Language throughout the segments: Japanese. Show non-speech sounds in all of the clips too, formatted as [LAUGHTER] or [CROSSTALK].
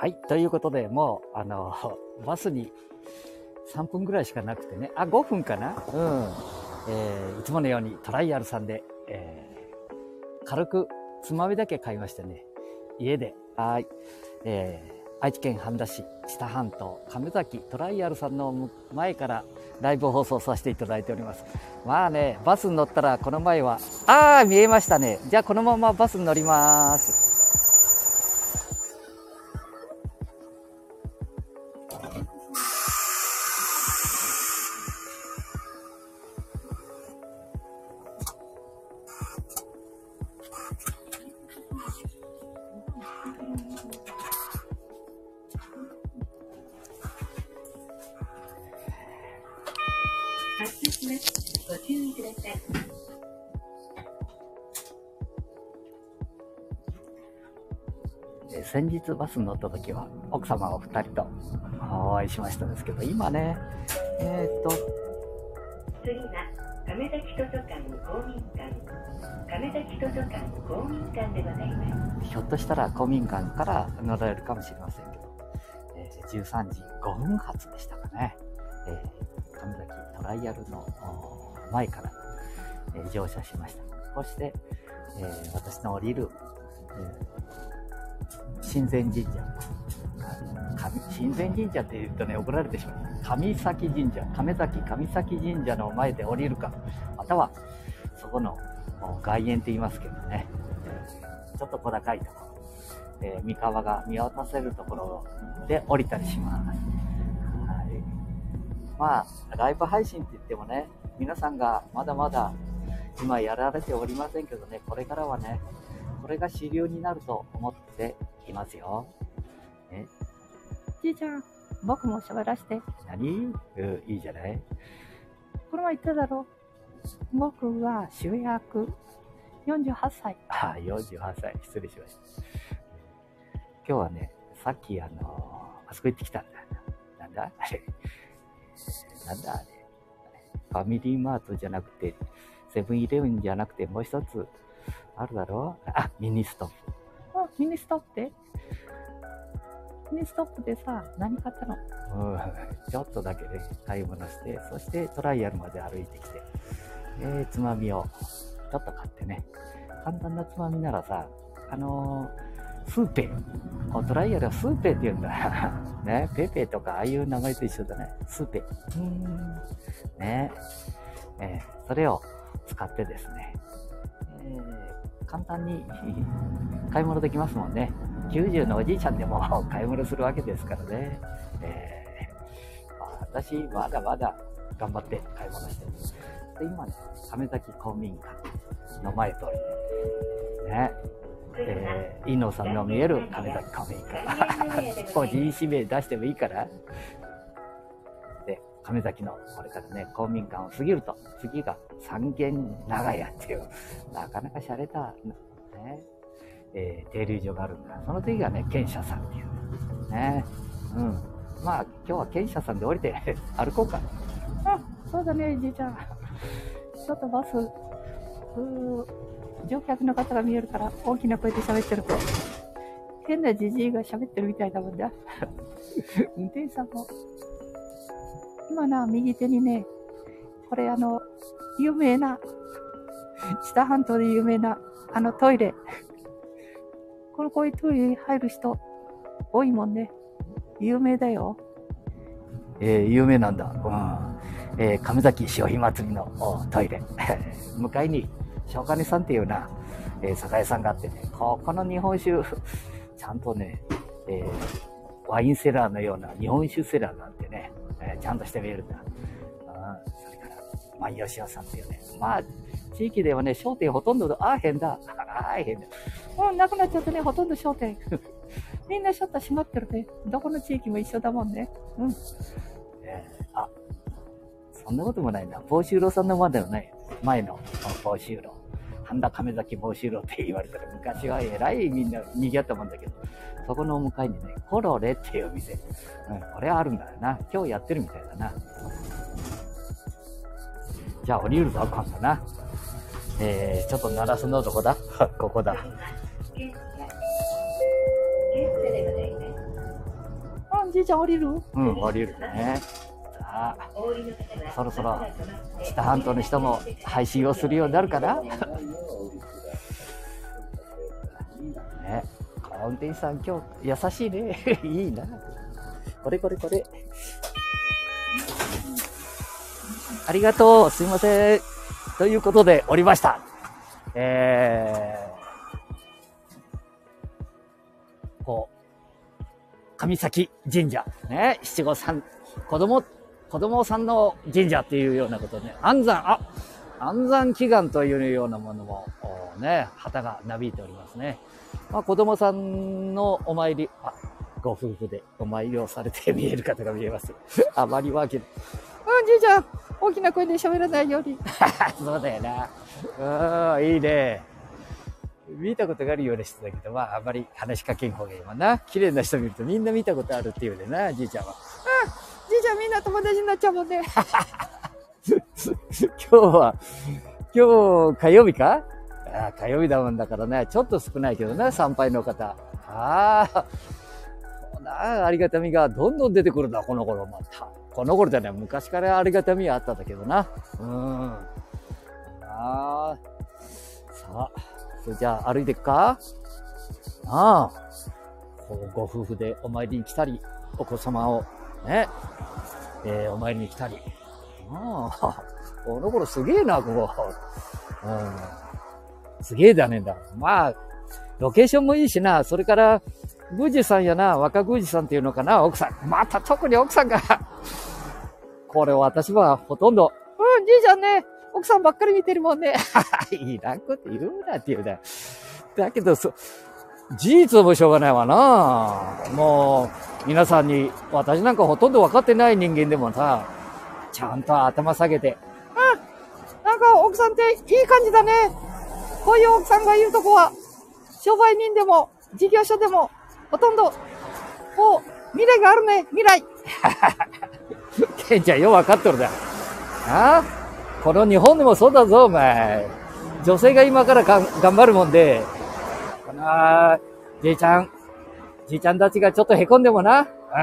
はい。ということで、もう、あの、[LAUGHS] バスに3分ぐらいしかなくてね。あ、5分かな？うん。えーいつものようにトライアルさんで、えー軽くつまみだけ買いましてね。家で、はい。えー愛知県半田市、知多半島、亀崎トライアルさんの前からライブ放送させていただいております。まあね、バスに乗ったらこの前は、あー、見えましたね。じゃあこのままバスに乗ります。先日バスに乗った時は奥様お二人とお会いしましたんですけど今ねえーっと亀崎図書館公民館でござい。ます。ひょっとしたら公民館から乗られるかもしれませんけど、えー13時5分発でしたかね、えー神崎トライアルの前から、えー乗車しました。そして、えー私の降りる、えー神前神社神前神社って言うとね怒られてしまう。上崎神社亀崎上崎神社の前で降りるかまたはそこの外苑って言いますけどね。ちょっと小高いところ、えー三河が見渡せるところで降りたりします。はい、まあ、ライブ配信って言ってもね、皆さんがまだまだ今やられておりませんけどね、これからはね、これが主流になると思っていますよ。ね、じいちゃん、僕も喋らせて。何？うん、いいじゃない？この前言っただろ僕は主役。48歳。ああ、48歳。失礼しました。今日はね、さっきあのあそこ行ってきたんだ。なんだ？あれ。なんだあれ？ファミリーマートじゃなくて、セブンイレブンじゃなくて、もう一つあるだろ？あ、ミニストップ。あ、ミニストップ？ってミニストップでさ、何買ったの？うん、ちょっとだけね、買い物して、そしてトライアルまで歩いてきて、えー、つまみをちょっと買ってね、簡単なつまみならさ、あのースーペー。おトライアルはスーペーって言うんだ。[LAUGHS] ね、ペペとかああいう名前と一緒だね。スーペー。うーん。ねえーそれを使ってですね、えー簡単に [LAUGHS] 買い物できますもんね。90のおじいちゃんでも [LAUGHS] 買い物するわけですからね。えーまあ私、まだまだ頑張って買い物してる。で、今ね、亀崎公民館の前通り。ね。えー、伊野さんの見える亀崎公民館。[LAUGHS] 個人指名出してもいいから。で、亀崎のこれからね、公民館を過ぎると、次が三軒長屋っていう、なかなか洒落た、ね、えー停留所があるんだ。その次がね、賢者さんっていう。ね。うん。まあ、今日は賢者さんで降りて歩こうか。あ、そうだね、じいちゃん。ちょっとバス、乗客の方が見えるから大きな声で喋ってると、変なじじいが喋ってるみたいだもんだ。[LAUGHS] 運転手さんも。今な、右手にね、これあの、有名な、知多半島で有名な、あのトイレ。このこういうトイレに入る人、多いもんね。有名だよ。えー、有名なんだ。うん。えー、亀崎潮干祭りのトイレ。[LAUGHS] 向かいに、小金さんっていうな、えー酒屋さんがあってね、ここの日本酒、ちゃんとね、えーワインセラーのような日本酒セラーなんてね、えちゃんとして見えるんだ。うん、それから、万吉屋さんっていうね、まあ、地域ではね、商店ほとんど、ああ、変だ、ああ、変だ。うん、なくなっちゃったね、ほとんど商店。[LAUGHS] みんなシャッター閉まってるね。どこの地域も一緒だもんね。うん。そんなこともないな。帽子郎さんのまでのね、前の帽子郎。半田亀崎帽子郎って言われたら、昔はえらいみんな賑わったもんだけど、そこの向かいにね、コロレっていうお店。うん、これあるんだよな。今日やってるみたいだな。じゃあ降りるぞ、今度な。えー、ちょっと鳴らすのどこだ？[LAUGHS] ここだ。検査。検査でございます。じいちゃん降りるうん、降りるね。あ、そろそろ、知多半島の人も配信をするようになるかな？[LAUGHS] ね、運転手さん今日優しいね。[LAUGHS] いいな。これこれこれ。ありがとう。すいません。ということで、降りました。えー、こう、上崎神社、ね、七五三、子供、子供さんの神社っていうようなことね、安産、あ、安産祈願というようなものも、ね、旗がなびいておりますね。まあ、子供さんのお参り、あ、ご夫婦でお参りをされて見える方が見えます。[LAUGHS] あまりわけ、うん、じいちゃん、大きな声で喋らないように。[LAUGHS] そうだよな。うん、いいね。見たことがあるような人だけど、まあ、あまり話しかけん方がいいわな。綺麗な人見るとみんな見たことあるっていうでな、じいちゃんは。うん、じゃみんな友達になっちゃうもんね。[LAUGHS] 今日は、今日火曜日か？あ火曜日だもんだからね、ちょっと少ないけどね、参拝の方。ああ、そうだ、ありがたみがどんどん出てくるな、この頃また。この頃じゃない、昔からありがたみはあったんだけどな。うん。ああ。さあ、それじゃあ歩いていくか？ああ。ご夫婦でお参りに来たり、お子様をね、えー、お参りに来たり。ああ。[LAUGHS] この頃すげえな、ここ。うん。すげえだねんだ。まあ、ロケーションもいいしな。それから、宮司さんやな、若宮司さんっていうのかな、奥さん。また特に奥さんが [LAUGHS] これ私はほとんど、うん、じいちゃんね、奥さんばっかり見てるもんね。[LAUGHS] いらんこと言うなって言うね。だけど、そ、事実もしょうがないわなもう、皆さんに、私なんかほとんど分かってない人間でもさ、ちゃんと頭下げて、うん、なんか奥さんっていい感じだね。こういう奥さんがいるとこは、商売人でも、事業所でも、ほとんど、こう、未来があるね、未来。[LAUGHS] ケンちゃんよう分かっとるだ。あ？この日本でもそうだぞ、お前。女性が今から頑張るもんで、この、じいちゃん、じいちゃんたちがちょっと凹んでもな、[LAUGHS]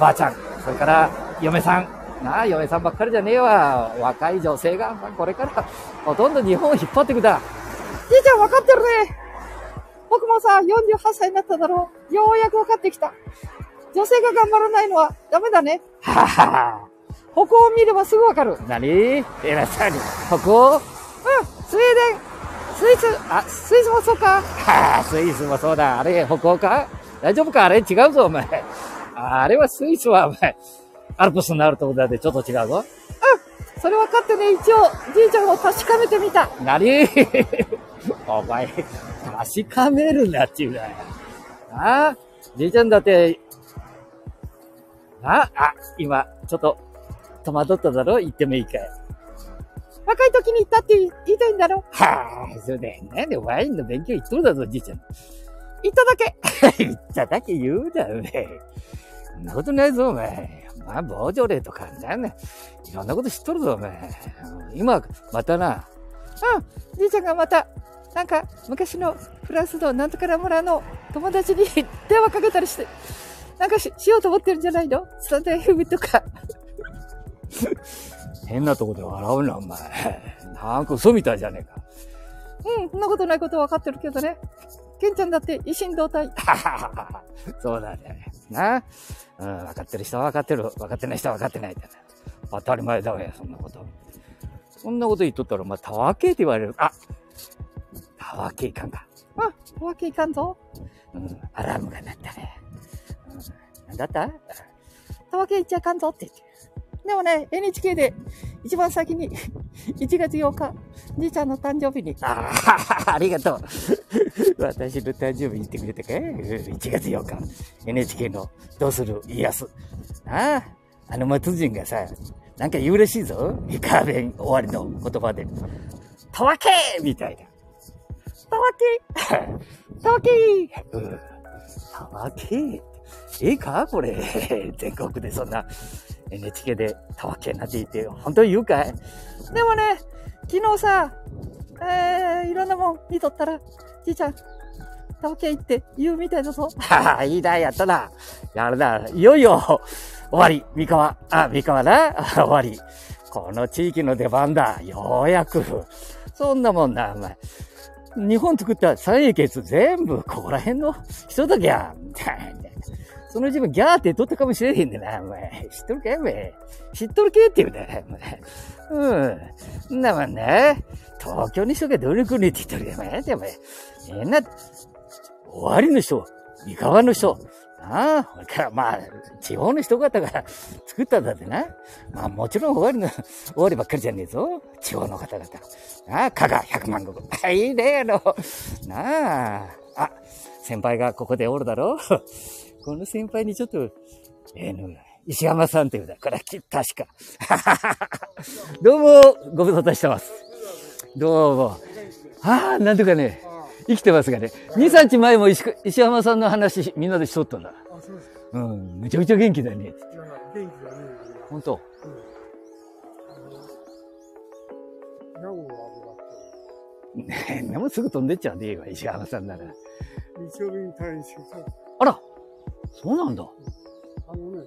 ばあちゃん、それから嫁さん、なあ、嫁さんばっかりじゃねえわ。若い女性が、これからほとんど日本を引っ張ってくだ。じいちゃん分かってるね。僕もさ、48歳になっただろう。ようやく分かってきた。女性が頑張らないのはダメだね。ははは。歩行を見ればすぐわかる。何？偉そうに。歩行うん、スウェーデン、スイス、あ、スイスもそうか？はあ、スイスもそうだ。あれ、歩行か？大丈夫か？あれ違うぞ、お前。あれはスイスは、お前、アルプスになるところでちょっと違うぞ。うん、それ分かってね、一応、じいちゃんを確かめてみた。何？[LAUGHS] お前、確かめるなっていうだよ。ああ、じいちゃんだって、あ、あ、今、ちょっと、戸惑っただろ？言ってもいいかい。若い時に行ったって言いたいんだろ？はあ、そうだよね。ワインの勉強行っとるだぞ、じいちゃん。行っただけ。[LAUGHS] 行っただけ言うだよね。そんなことないぞ、お前。まあ、防除令とか、なんね。いろんなこと知っとるぞ、お前。今、またな。うん、じいちゃんがまた、なんか、昔のフランスのなんとから村の友達に電話かけたりして、なんかししようと思ってるんじゃないの？スタンド FM とか。変なとこで笑うな、お前。[LAUGHS] なんか嘘みたいじゃねえか。うん、そんなことないことは分かってるけどね。ケンちゃんだって一心同体。[LAUGHS] そうだね。な？うん、分かってる人は分かってる。分かってない人は分かってない。当たり前だわよ、そんなこと。そんなこと言っとったら、お前、たわけって言われる。あ、たわけいかんか。あ、たわけいかんぞ。うん、アラームが鳴ったね。うん、なんだった？たわけいっちゃあかんぞって言って。でもね、NHK で一番先に [LAUGHS] 1月8日、じいちゃんの誕生日に。ああ、[LAUGHS] ありがとう。[LAUGHS] 私の誕生日に言ってくれたか？い ?1 月8日、NHK のどうする？家康。ああ、あの松人がさ、なんか言うらしいぞ。イカーベン終わりの言葉で。たわけみたいな。たわけたわけうん。たわけいいか？これ。全国でそんな NHK でたわけなんて言って、本当に言うかい？でもね、昨日さ、えー、いろんなもん見とったら、じいちゃん、東京行って言うみたいだぞ。はあ、いいな、やったな。やるな。いよいよ、終わり。三河。あ、三河な。[LAUGHS] 終わり。この地域の出番だ。ようやく。そんなもんな、お前。日本作った三英傑全部ここら辺の人だけやん。その自分ギャーって取ったかもしれへんでな、お前。知っとるかお前。知っとるけって言うね、お前。うん。んなもんね。東京にしとけどれくねって言っとるやめ、お前。みんな、終わりの人、三河の人、ああ、これからまあ、地方の人方が [LAUGHS] 作ったんだってな。まあもちろん終わりの、終わりばっかりじゃねえぞ。地方の方々。ああ、加賀100万石。いいね、あの、なあ。あ、先輩がここでおるだろこの先輩にちょっと、ええー、の、石山さんって言うだ。これ、確か。[LAUGHS] どうも、ご無沙汰してます。どうも。ああ、なんとかね、生きてますがね。2、3日前も石石山さんの話、みんなでしとったんだ。あ、そうですうん、めちゃくちゃ元気だね。元気だね。本当。うん。ねえ、も [LAUGHS] すぐ飛んでっちゃうんでいいわ、石山さんなら。日曜日に退院してあらそうなんだ。あのね、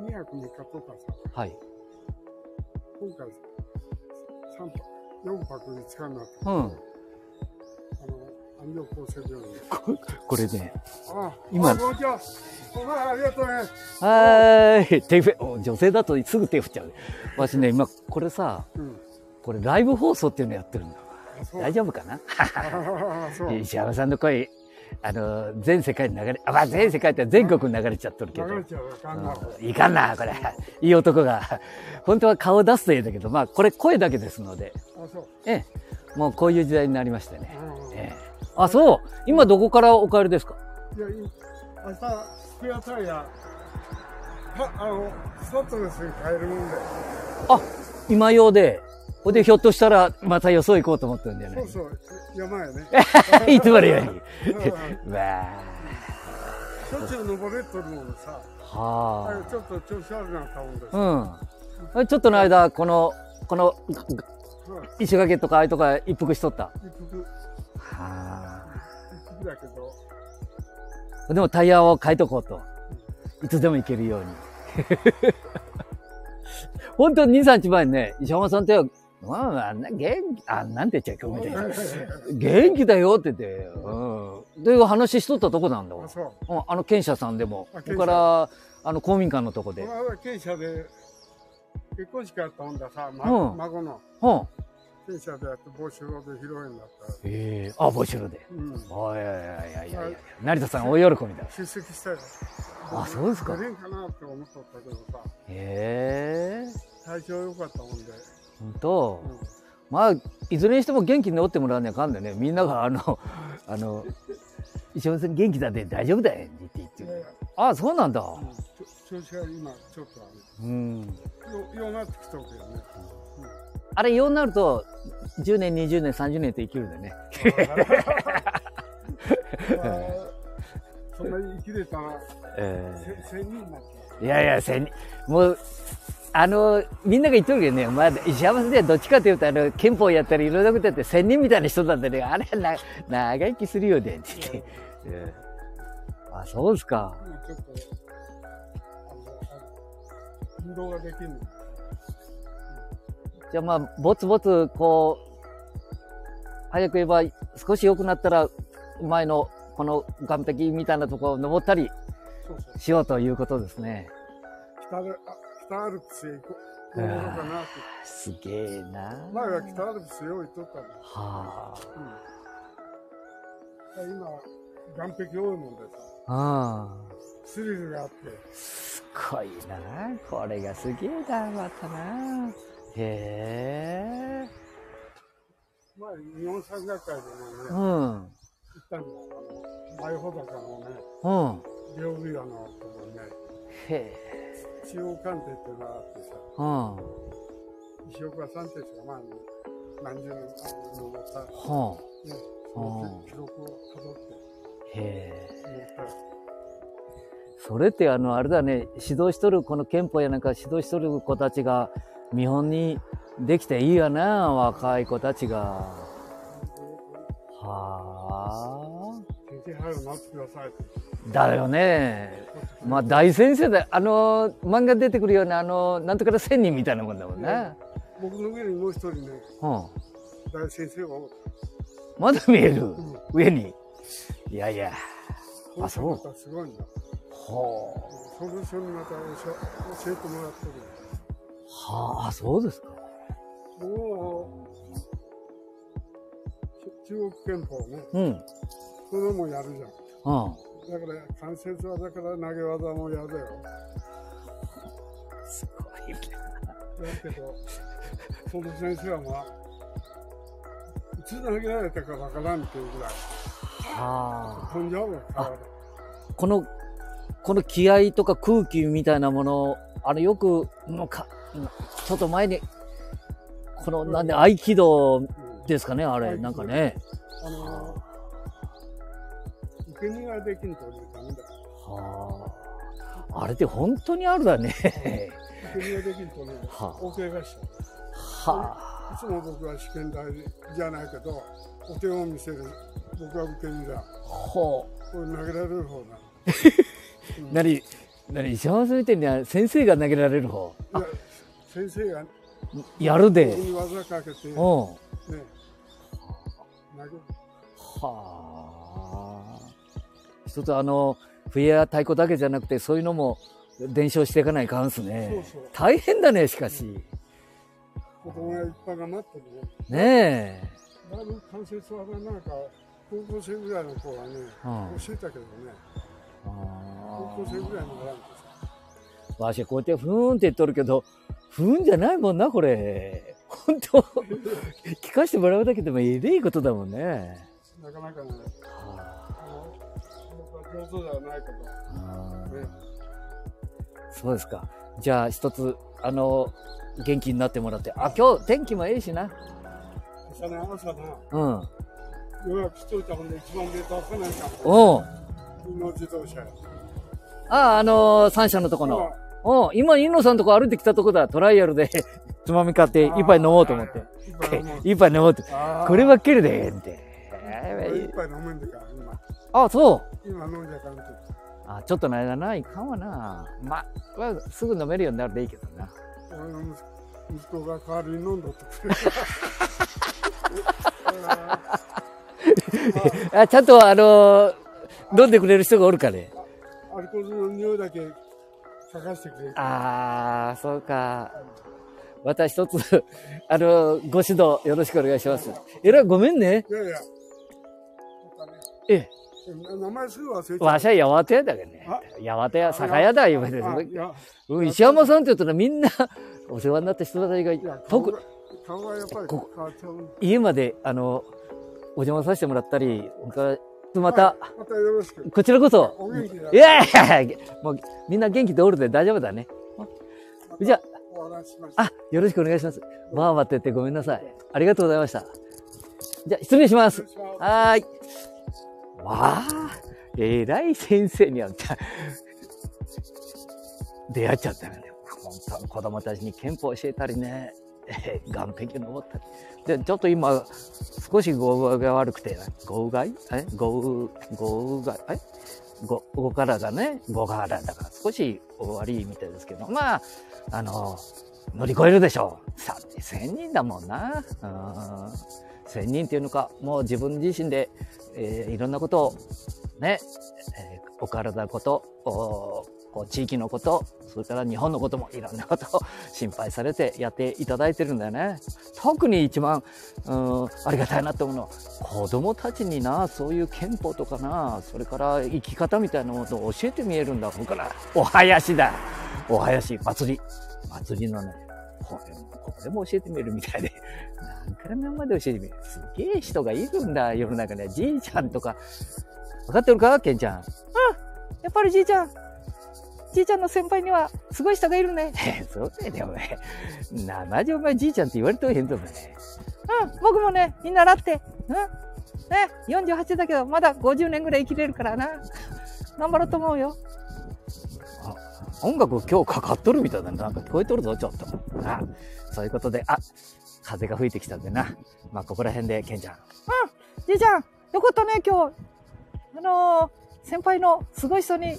2泊3日とか？さ、はい。今回3泊、4泊5日になって、うん。あの、安城厚生病院。こ [LAUGHS] これね、あ今、あ、こんにちは。お前ありがとうね。はーい。手振女性だとすぐ手振っちゃう。私ね、今、これさ、うん、これライブ放送っていうのやってるんだ。大丈夫かな？[LAUGHS] 石山さんの声、あの、全世界に流れ、あ、まあ、全世界って全国に流れちゃっとるけど。いかんな、これ。いい男が。本当は顔出すといいんだけど、まあ、これ声だけですので。あ、そう。ええ。もうこういう時代になりましてね。ええ。あ、そう。今どこからお帰りですか？いや、明日、スペアタイヤ、は、あの、スタッドレスに変えるもんで。あ、今用で。ほんで、ひょっとしたら、またよそ行こうと思ってるんだよね。そうそう、山やね。[LAUGHS] いつものように。わあ。しょっちゅう登れとるもんさ。はあ。ちょっと調子悪くなったもんです。うん。ちょっとの間、この、この、石垣とかああいうとこ一服しとった？一服。はあ。一服だけど。でもタイヤを変えとこうと。いつでも行けるように。[LAUGHS] 本当に2、3日前にね、石山さんってまあ、あんな元気、あんなんて言っちゃいけない。元気だよって言って、うん。で、話しとったとこなんだわ。う。あの、県社さんでも。それから、あの、公民館のとこで。県社で、結婚式やったんださ、ま、うん、孫の。うん。県社でやって、帽子ロで披露宴だった。ええー、あ、帽子ロで。うん。おいやいやいやいやいや。成田さん、大喜びだ。出席したよ。あ、そうですか。出れんかなって思っとったけどさ。へえー。体調良かったもんで。本当、うん、まあいずれにしても元気に治ってもらわなあかんでね。みんながあのあの石山さん元気だで大丈夫だよって言って。言ってああそうなんだ、うん、調子が今ちょっとあるうん。ようなってきけどね、うん、あれようなると10年20年30年と生きるんでね。そんなに生きれたら、[LAUGHS] えー、千人になっちゃう。いやいや千人。もうあの、みんなが言っとるけどね、まあ、石山先生はどっちかというと、あの、憲法やったり、いろんなことやって、仙人みたいな人なんでね、あれはな、長生きするよね、って言って。うん、あ、そうですか。ちょっと、運動ができるじゃあまあ、ぼつぼつ、こう、早く言えば、少し良くなったら、前の、この岸壁みたいなところを登ったりしようということですね。北で、北アルプスへ行こう。かなすげえな前は北アルプス用意とったの。はあ、うん。今、岸壁多いもんでさ。ああ。スリルがあって。すごいなこれがすげえなまたなへえ。前、日本山岳会でもね、うん。行ったんだよ。あの、前穂坂のね、うん。両ビアのとこね。へえ。石岡鑑定っていうのがあってさ、はあ、石岡さんっていう人が前に何十年か登った、はあ、ね、その記録をたどって、へえ。それってあの、あれだね、指導しとる、この憲法やなんか指導しとる子たちが見本にできていいよな、若い子たちが。はあ。早くなってくださいって。だよね。まあ大先生だ。あの、漫画出てくるような、あの、なんとかの千人みたいなもんだもんね。僕の上にもう一人ね、うん。大先生が。まだ見える？うん上に？いやいや。あそうすごいんだ。ほその人にまた教えてもらってる。う。はあ、そうですか。もう、中国憲法ね、うん。それもやるじゃん。うん。だから、関節技から投げ技もやるよ。すごいね。だけど、その先生はまあ、いつ投げられたかわからんっていうぐらい、はあ。飛んじゃうよ、この、この気合とか空気みたいなもの、あの、よく、もうか、ちょっと前に、この、なんで、合気道ですかね、あれ、なんかね。あの、受け身ができんとね、ダメだ。はあ。あれって本当にあるだね。受け身ができんとね、はあ大怪我し。はいつも僕は試験台じゃないけど、お手を見せる、僕は受け身だ。あ。ほこれ投げられる方だ。[LAUGHS] う。なに、なに、石山さんみたいには先生が投げられる方。いや、先生がやるで。技かけて、ね、うん。投げる。はあ。一つあの、笛や太鼓だけじゃなくて、そういうのも伝承していかないかんすね。そうそう大変だね、しかし。子供がいっぱいが待ってるね。ねえ。だいぶ関節技なんか、高校生ぐらいの子はね、うん教えたけどね、高あ校生ぐらいの子なんわしこうやってふーんって言っとるけど、ふーんじゃないもんな、これ。本当 [LAUGHS] 聞かせてもらうだけでもえれいことだもんね。さ、なかなかね、上手ではないけど、あね、そうですか。じゃあ一つ、あの、元気になってもらって。あ、今日天気もええしな。朝ね、朝な、うん。予約しといたほんで一番で出さないかうん。も。の自動車や。ああ、あのー、三社のとこの。うん。今、インノさんとこ歩いてきたとこだ。トライアルで、[LAUGHS] つまみ買って一杯飲もうと思って。[LAUGHS] 一杯飲もうって。こればっかりで、って。一杯飲めんでから、今。あ、そう。今飲んじゃかんと。あ、ちょっとの間な、いかんわな。まあ、まあ、すぐ飲めるようになるでいいけどな。俺の息息子が代わりに飲んどってくれる。あ [LAUGHS] あ、ちゃんと、あのー飲んでくれる人がおるかね。アルコールの匂いだけ嗅がしてくれる。ああ、そうか。また一つ、あのーご指導よろしくお願いします。えらい、ごめんね。いやいや。ねええ。名前すぐ忘れちゃう。わしは八幡屋だけどねあ。八幡屋、酒屋だ、言うてあいや、うん、石山さんって言ったらみんなお世話になった人たちが特こ変わっちゃう。家まであのお邪魔させてもらったりまたまたよろしく。こちらこそお元気でいやいやいやもうみんな元気でおるで大丈夫だねじゃお話ししました。あよろしくお願いしますまあ待っててごめんなさいありがとうございましたじゃあ失礼しますますはーいわあ偉い先生には出会っちゃったよね。本当子供たちに憲法教えたりね。えー岸壁登ったりでちょっと今少し豪雨が悪くて豪雨害え豪雨豪雨害え？ごごからがね。ごからだから少し悪いみたいですけど。まああの乗り越えるでしょう。さて1000人だもんな。うん。千人っていうのかもう自分自身で、えーいろんなことをね、えーお体ことお地域のことそれから日本のこともいろんなことを心配されてやっていただいてるんだよね。特に一番うんありがたいなと思うのは子供たちになそういう憲法とかなそれから生き方みたいなものを教えてみえるんだほんから。お囃子だ。お囃子祭り。祭りのねこれもこれも教えてみるみたいで。から何まで教えてみるすげえ人がいるんだ世の中にはじいちゃんとか分かってるか？ケンちゃん。うん。やっぱりじいちゃん。じいちゃんの先輩にはすごい人がいるね。[LAUGHS] そうだよね、お前。生じお前じいちゃんって言われてもへんぞ、お前。うん、僕もね、見習って。うん？ね、48だけど、まだ50年ぐらい生きれるからな。頑張ろうと思うよ。あ、音楽今日かかっとるみたいだな。なんか聞こえとるぞ、ちょっと。あ、そういうことで、あ、風が吹いてきたんでな。まあ、ここら辺で、ケンちゃん。うん、じいちゃん、よかったね、今日。あのー、先輩のすごい人に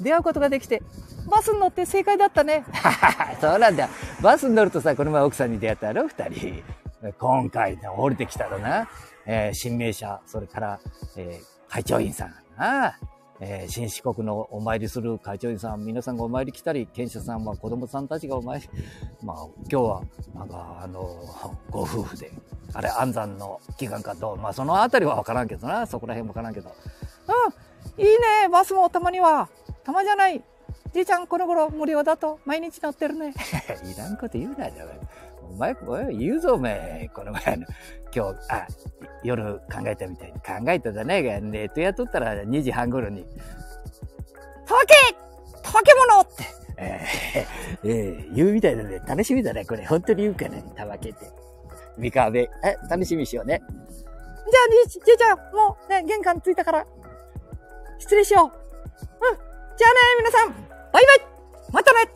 出会うことができて、バスに乗って正解だったね。[LAUGHS] そうなんだよ。バスに乗るとさ、この前奥さんに出会ったやろ、二人。今回ね、降りてきたらな、えー、新名車、それから、えー、会長員さんな、えー、新四国のお参りする会長さん、皆さんがお参り来たり、賢者さんは子供さんたちがお参り、[LAUGHS] まあ、今日は、なんか、あの、ご夫婦で、あれ、安産の祈願かと、まあ、そのあたりはわからんけどな、そこら辺もわからんけど。うん、いいね、バスもたまには。たまじゃない。じいちゃん、この頃無料だと毎日乗ってるね。[LAUGHS] いらんこと言うなよ。お前、お前言うぞ、お前。この前の、[LAUGHS] 今日、あ、夜考えたみたいに考えたじゃねえか。ネットやっとったら2時半頃に、たわけたわけ者って。[LAUGHS] えー、えー、言うみたいだね。楽しみだね。これ、本当に言うかね。たわけって。三河辺。え、楽しみしようね。じゃあ、じいちゃん、もうね、玄関着いたから、失礼しよう。うん。じゃあね、皆さん、バイバイまたね